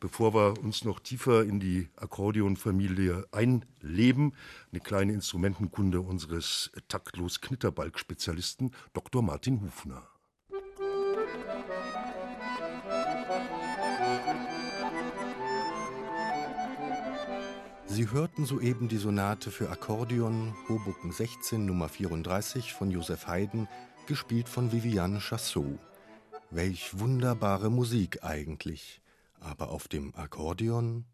bevor wir uns noch tiefer in die Akkordeonfamilie einleben, eine kleine Instrumentenkunde unseres taktlos Knitterbalg-Spezialisten Dr. Martin Hufner. Sie hörten soeben die Sonate für Akkordeon Hoboken 16 Nummer 34 von Joseph Haydn, gespielt von Viviane Chassot. Welch wunderbare Musik eigentlich aber auf dem Akkordeon?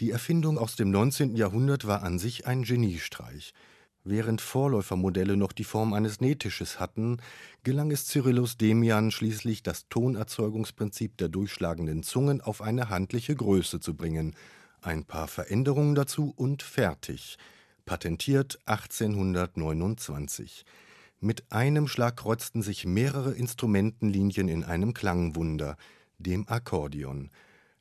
Die Erfindung aus dem 19. Jahrhundert war an sich ein Geniestreich. Während Vorläufermodelle noch die Form eines Nähtisches hatten, gelang es Cyrillus Demian schließlich, das Tonerzeugungsprinzip der durchschlagenden Zungen auf eine handliche Größe zu bringen. Ein paar Veränderungen dazu und fertig. Patentiert 1829. Mit einem Schlag kreuzten sich mehrere Instrumentenlinien in einem Klangwunder – dem Akkordeon,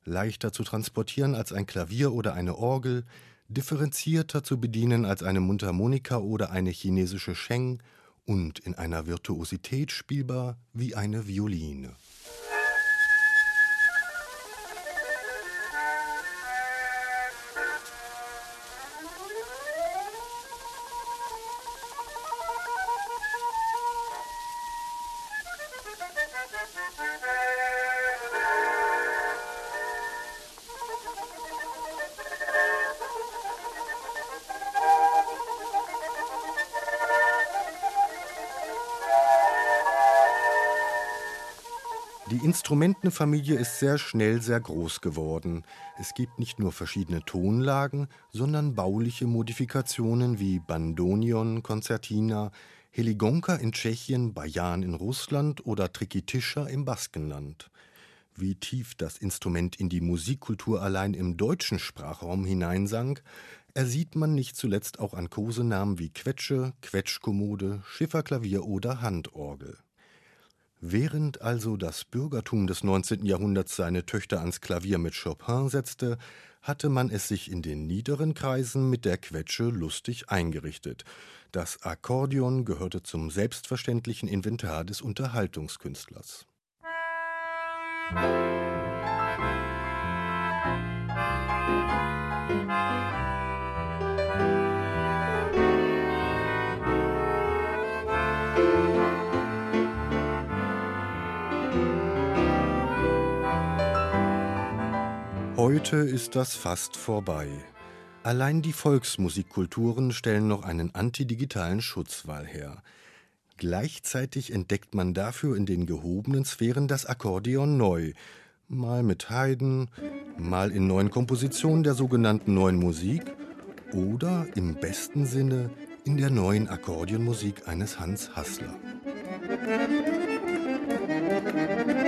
leichter zu transportieren als ein Klavier oder eine Orgel, differenzierter zu bedienen als eine Mundharmonika oder eine chinesische Sheng und in einer Virtuosität spielbar wie eine Violine. Die Instrumentenfamilie ist sehr schnell sehr groß geworden. Es gibt nicht nur verschiedene Tonlagen, sondern bauliche Modifikationen wie Bandonion, Konzertina, Heligonka in Tschechien, Bajan in Russland oder Trikitischa im Baskenland. Wie tief das Instrument in die Musikkultur allein im deutschen Sprachraum hineinsank, ersieht man nicht zuletzt auch an Kosenamen wie Quetsche, Quetschkommode, Schifferklavier oder Handorgel. Während also das Bürgertum des 19. Jahrhunderts seine Töchter ans Klavier mit Chopin setzte, hatte man es sich in den niederen Kreisen mit der Quetsche lustig eingerichtet. Das Akkordeon gehörte zum selbstverständlichen Inventar des Unterhaltungskünstlers. Musik Heute ist das fast vorbei. Allein die Volksmusikkulturen stellen noch einen antidigitalen Schutzwall her. Gleichzeitig entdeckt man dafür in den gehobenen Sphären das Akkordeon neu, mal mit Haydn, mal in neuen Kompositionen der sogenannten neuen Musik oder im besten Sinne in der neuen Akkordeonmusik eines Hans Hassler. Musik